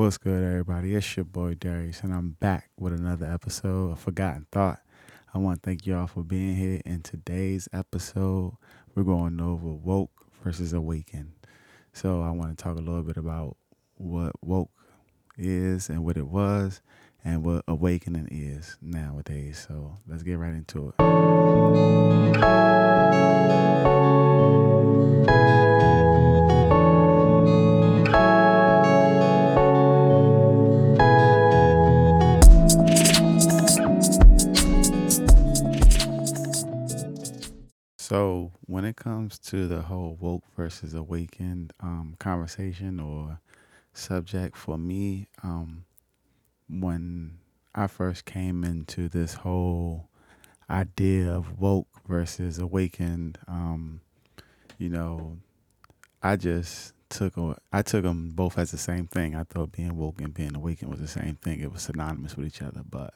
What's good, everybody? It's your boy Darius, and I'm back with another episode of Forgotten Thought. I want to thank y'all for being here. In today's episode, we're going over woke versus awakened. So, I want to talk a little bit about what woke is and what it was, and what awakening is nowadays. So, let's get right into it. Comes to the whole woke versus awakened um, conversation or subject, for me, um, when I first came into this whole idea of woke versus awakened, um, you know, I just took a, I took them both as the same thing. I thought being woke and being awakened was the same thing. It was synonymous with each other, but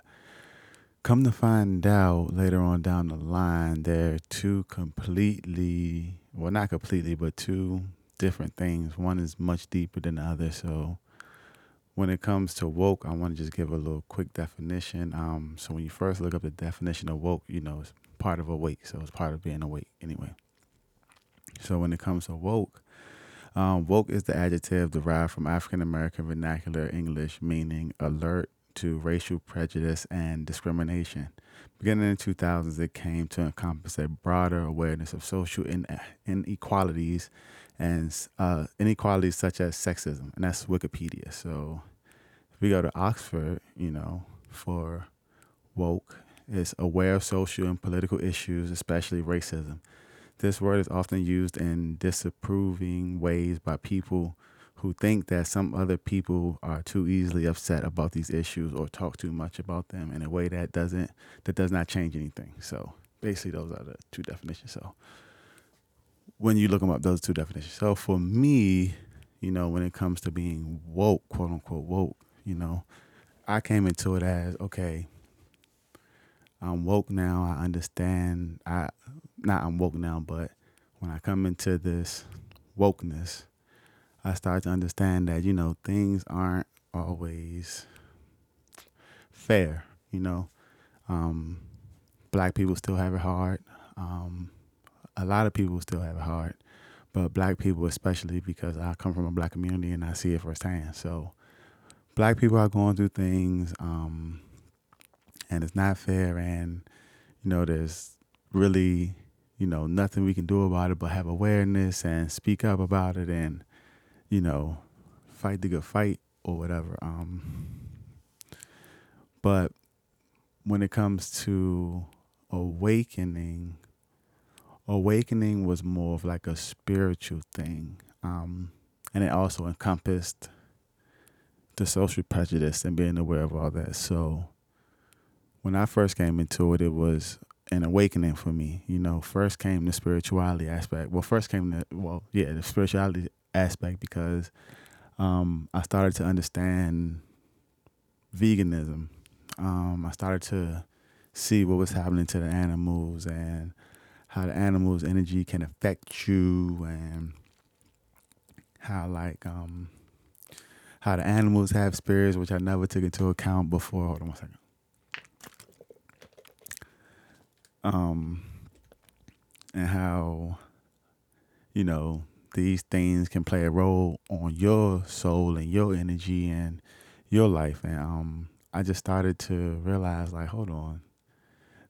Come to find out later on down the line, they're two completely, well, not completely, but two different things. One is much deeper than the other. So when it comes to woke, I want to just give a little quick definition. Um, so when you first look up the definition of woke, you know, it's part of awake. So it's part of being awake anyway. So when it comes to woke, um, woke is the adjective derived from African American vernacular English, meaning alert, to racial prejudice and discrimination. Beginning in the 2000s, it came to encompass a broader awareness of social inequalities and uh, inequalities such as sexism, and that's Wikipedia. So if we go to Oxford, you know, for woke, it's aware of social and political issues, especially racism. This word is often used in disapproving ways by people who think that some other people are too easily upset about these issues or talk too much about them in a way that doesn't that does not change anything. So basically those are the two definitions. So when you look them up, those two definitions. So for me, you know, when it comes to being woke, quote unquote woke, you know, I came into it as okay, I'm woke now. I understand. I not I'm woke now, but when I come into this wokeness, I started to understand that, you know, things aren't always fair, you know. Um, black people still have it hard. Um, a lot of people still have it hard, but black people especially because I come from a black community and I see it firsthand. So black people are going through things um, and it's not fair and you know there's really you know nothing we can do about it but have awareness and speak up about it and you know, fight the good fight or whatever. Um, but when it comes to awakening, awakening was more of like a spiritual thing. Um, and it also encompassed the social prejudice and being aware of all that. So when I first came into it, it was an awakening for me. You know, first came the spirituality aspect. Well, first came the well, yeah, the spirituality aspect because um, I started to understand veganism. Um, I started to see what was happening to the animals and how the animals' energy can affect you and how like um, how the animals have spirits, which I never took into account before. Hold on one second. Um, and how you know these things can play a role on your soul and your energy and your life. And um, I just started to realize, like, hold on,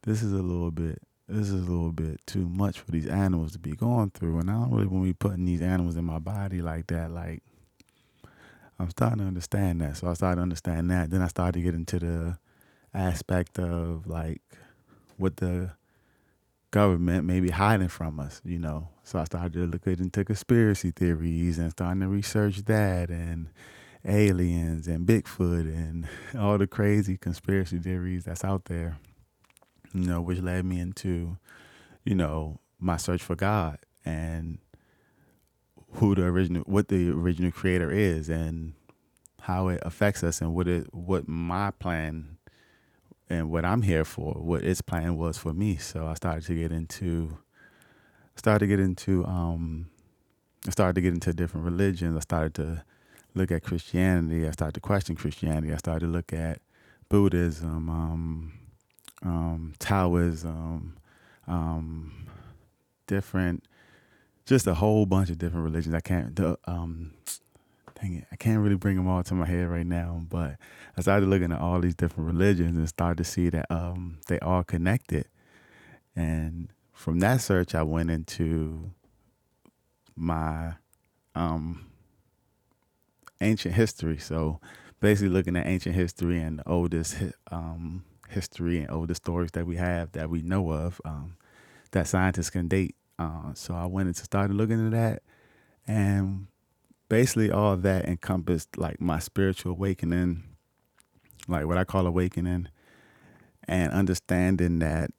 this is a little bit, this is a little bit too much for these animals to be going through. And I don't really want to be putting these animals in my body like that. Like, I'm starting to understand that. So I started to understand that. Then I started to get into the aspect of like what the government may be hiding from us, you know. So I started to look into conspiracy theories and starting to research that and aliens and Bigfoot and all the crazy conspiracy theories that's out there, you know, which led me into, you know, my search for God and who the original what the original creator is and how it affects us and what it what my plan and what I'm here for, what its plan was for me. So I started to get into, started to get into, um, I started to get into different religions. I started to look at Christianity, I started to question Christianity. I started to look at Buddhism, um, um, Taoism, um, different, just a whole bunch of different religions. I can't, the, um, dang it, I can't really bring them all to my head right now. But I started looking at all these different religions and started to see that um, they all connected. And from that search, I went into my um, ancient history. So basically, looking at ancient history and the oldest um, history and oldest stories that we have that we know of um, that scientists can date. Uh, so I went into started looking into that, and basically all that encompassed like my spiritual awakening, like what I call awakening, and understanding that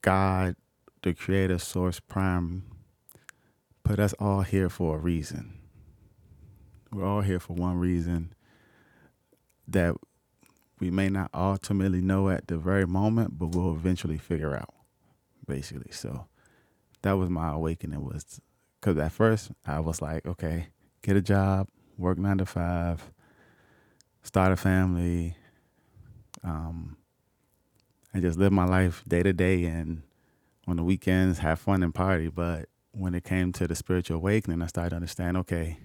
God, the creator, source, prime, put us all here for a reason. We're all here for one reason that we may not ultimately know at the very moment, but we'll eventually figure out, basically. So that was my awakening was because at first I was like, okay, get a job, work nine to five, start a family, um, and just live my life day to day. And on the weekends, have fun and party. But when it came to the spiritual awakening, I started to understand okay,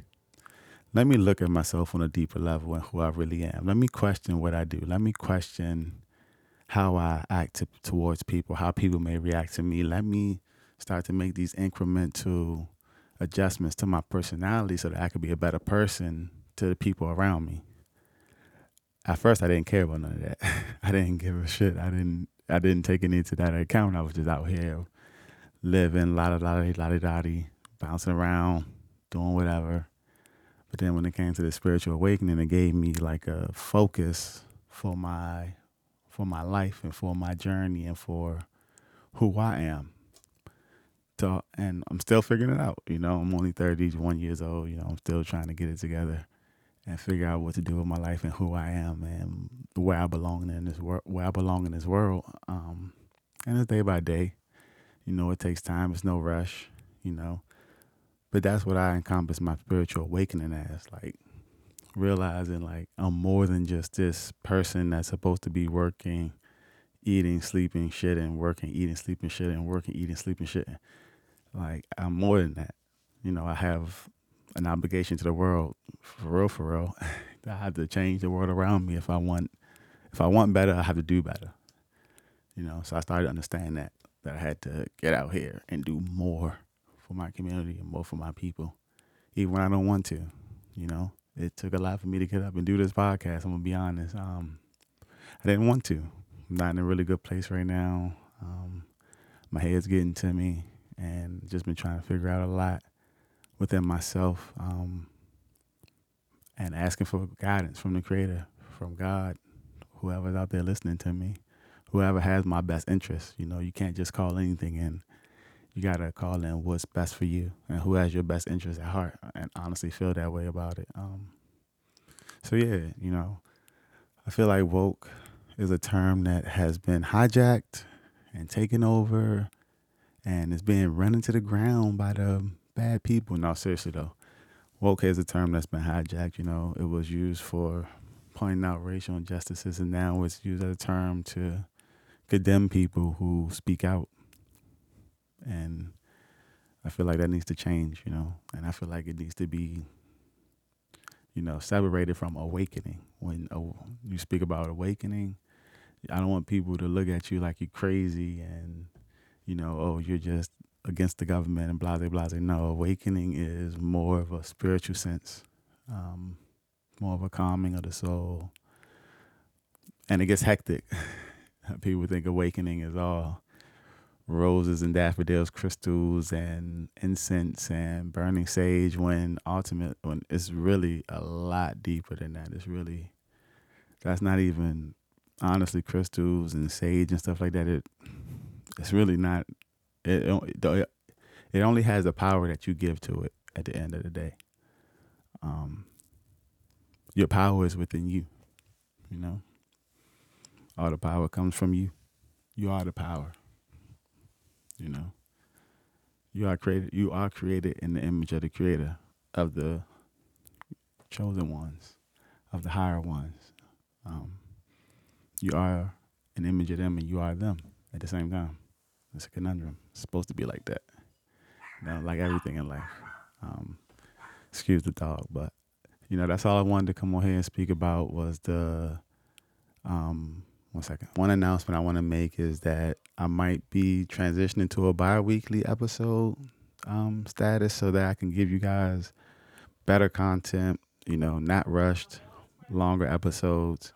let me look at myself on a deeper level and who I really am. Let me question what I do. Let me question how I act to, towards people, how people may react to me. Let me start to make these incremental adjustments to my personality so that I could be a better person to the people around me. At first, I didn't care about none of that. I didn't give a shit. I didn't. I didn't take it into that account. I was just out here living, la da la da la da bouncing around, doing whatever. But then when it came to the spiritual awakening, it gave me like a focus for my for my life and for my journey and for who I am to, and I'm still figuring it out. You know, I'm only 31 years old. You know, I'm still trying to get it together and figure out what to do with my life and who I am and where I belong in this world. Where I belong in this world. Um, and it's day by day. You know, it takes time. It's no rush. You know, but that's what I encompass my spiritual awakening as. Like realizing like I'm more than just this person that's supposed to be working, eating, sleeping, shitting, working, eating, sleeping, shitting, working, eating, sleeping, shitting. Like I'm more than that. You know, I have an obligation to the world, for real, for real. I have to change the world around me if I want. If I want better, I have to do better. You know, so I started to understand that that I had to get out here and do more for my community and more for my people, even when I don't want to. You know, it took a lot for me to get up and do this podcast. I'm gonna be honest. Um, I didn't want to. I'm not in a really good place right now. Um, my head's getting to me and just been trying to figure out a lot within myself um, and asking for guidance from the creator, from God, whoever's out there listening to me, whoever has my best interest. You know, you can't just call anything in. You got to call in what's best for you and who has your best interest at heart and honestly feel that way about it. Um, so, yeah, you know, I feel like woke is a term that has been hijacked and taken over and it's being run into the ground by the bad people. No, seriously though, woke is a term that's been hijacked. You know, it was used for pointing out racial injustices, and now it's used as a term to condemn people who speak out. And I feel like that needs to change. You know, and I feel like it needs to be, you know, separated from awakening. When you speak about awakening, I don't want people to look at you like you're crazy and you know, oh, you're just against the government and blah, blah, blah. No, awakening is more of a spiritual sense, um, more of a calming of the soul. And it gets hectic. People think awakening is all roses and daffodils, crystals and incense and burning sage when ultimate when it's really a lot deeper than that. It's really that's not even honestly crystals and sage and stuff like that. It it's really not. It it only has the power that you give to it at the end of the day. Um, your power is within you. You know, all the power comes from you. You are the power. You know, you are created. You are created in the image of the Creator of the chosen ones, of the higher ones. Um, you are an image of them and you are them at the same time. It's a conundrum. It's supposed to be like that. You know, like everything in life. Um, excuse the dog, but you know, that's all I wanted to come on here and speak about was the um one second. One announcement I want to make is that I might be transitioning to a bi-weekly episode um, status so that I can give you guys better content, you know, not rushed, longer episodes,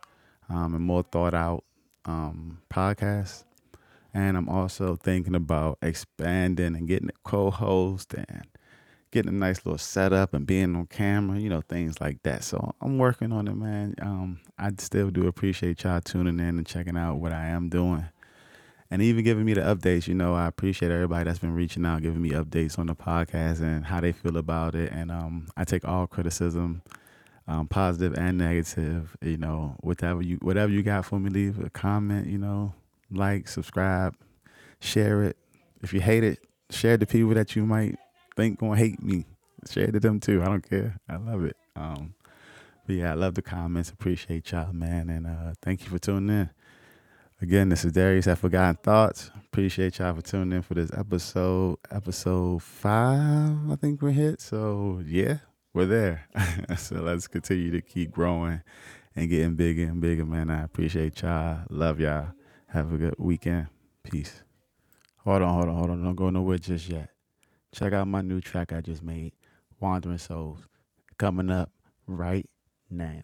um, and more thought out um, podcasts. And I'm also thinking about expanding and getting a co-host and getting a nice little setup and being on camera, you know, things like that. So I'm working on it, man. Um, I still do appreciate y'all tuning in and checking out what I am doing. And even giving me the updates, you know, I appreciate everybody that's been reaching out, giving me updates on the podcast and how they feel about it. And um, I take all criticism, um, positive and negative. You know, whatever you whatever you got for me, leave a comment. You know, like, subscribe, share it. If you hate it, share it to people that you might think gonna hate me. Share it to them too. I don't care. I love it. Um, but yeah, I love the comments. Appreciate y'all, man, and uh, thank you for tuning in. Again, this is Darius at Forgotten Thoughts. Appreciate y'all for tuning in for this episode, episode five. I think we're hit. So yeah, we're there. so let's continue to keep growing and getting bigger and bigger, man. I appreciate y'all. Love y'all. Have a good weekend. Peace. Hold on, hold on, hold on. Don't go nowhere just yet. Check out my new track I just made, Wandering Souls, coming up right now.